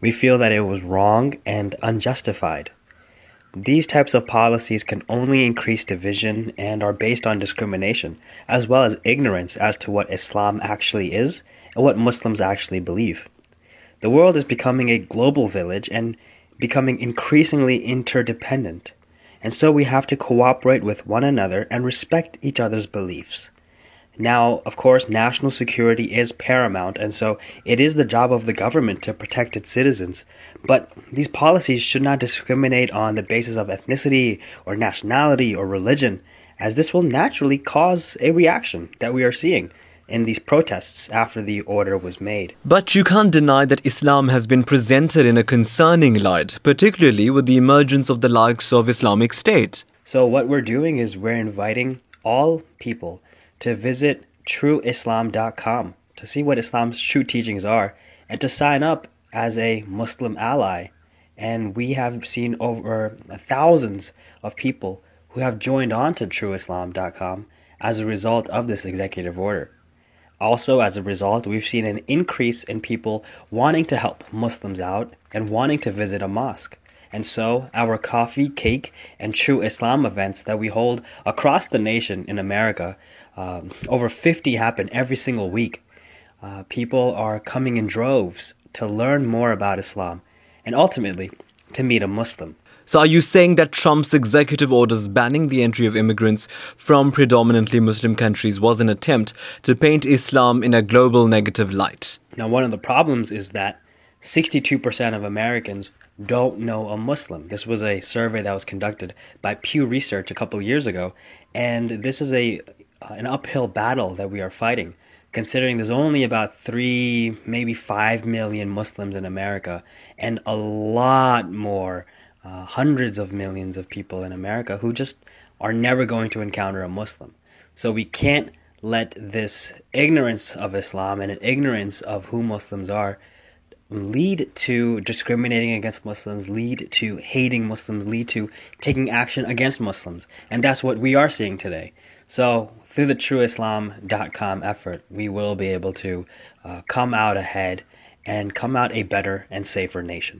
We feel that it was wrong and unjustified. These types of policies can only increase division and are based on discrimination, as well as ignorance as to what Islam actually is and what Muslims actually believe. The world is becoming a global village and becoming increasingly interdependent, and so we have to cooperate with one another and respect each other's beliefs. Now, of course, national security is paramount, and so it is the job of the government to protect its citizens. But these policies should not discriminate on the basis of ethnicity or nationality or religion, as this will naturally cause a reaction that we are seeing in these protests after the order was made. But you can't deny that Islam has been presented in a concerning light, particularly with the emergence of the likes of Islamic State. So, what we're doing is we're inviting all people to visit trueislam.com to see what Islam's true teachings are and to sign up as a Muslim ally. And we have seen over thousands of people who have joined on to trueislam.com as a result of this executive order. Also, as a result, we've seen an increase in people wanting to help Muslims out and wanting to visit a mosque. And so, our coffee, cake, and true Islam events that we hold across the nation in America, um, over 50 happen every single week. Uh, people are coming in droves to learn more about Islam and ultimately to meet a Muslim. So, are you saying that Trump's executive orders banning the entry of immigrants from predominantly Muslim countries was an attempt to paint Islam in a global negative light? Now, one of the problems is that 62% of Americans don't know a Muslim. This was a survey that was conducted by Pew Research a couple years ago, and this is a an uphill battle that we are fighting considering there's only about three, maybe five million Muslims in America, and a lot more uh, hundreds of millions of people in America who just are never going to encounter a Muslim. So we can't let this ignorance of Islam and an ignorance of who Muslims are lead to discriminating against Muslims, lead to hating Muslims, lead to taking action against Muslims. And that's what we are seeing today. So, through the trueislam.com effort, we will be able to uh, come out ahead and come out a better and safer nation.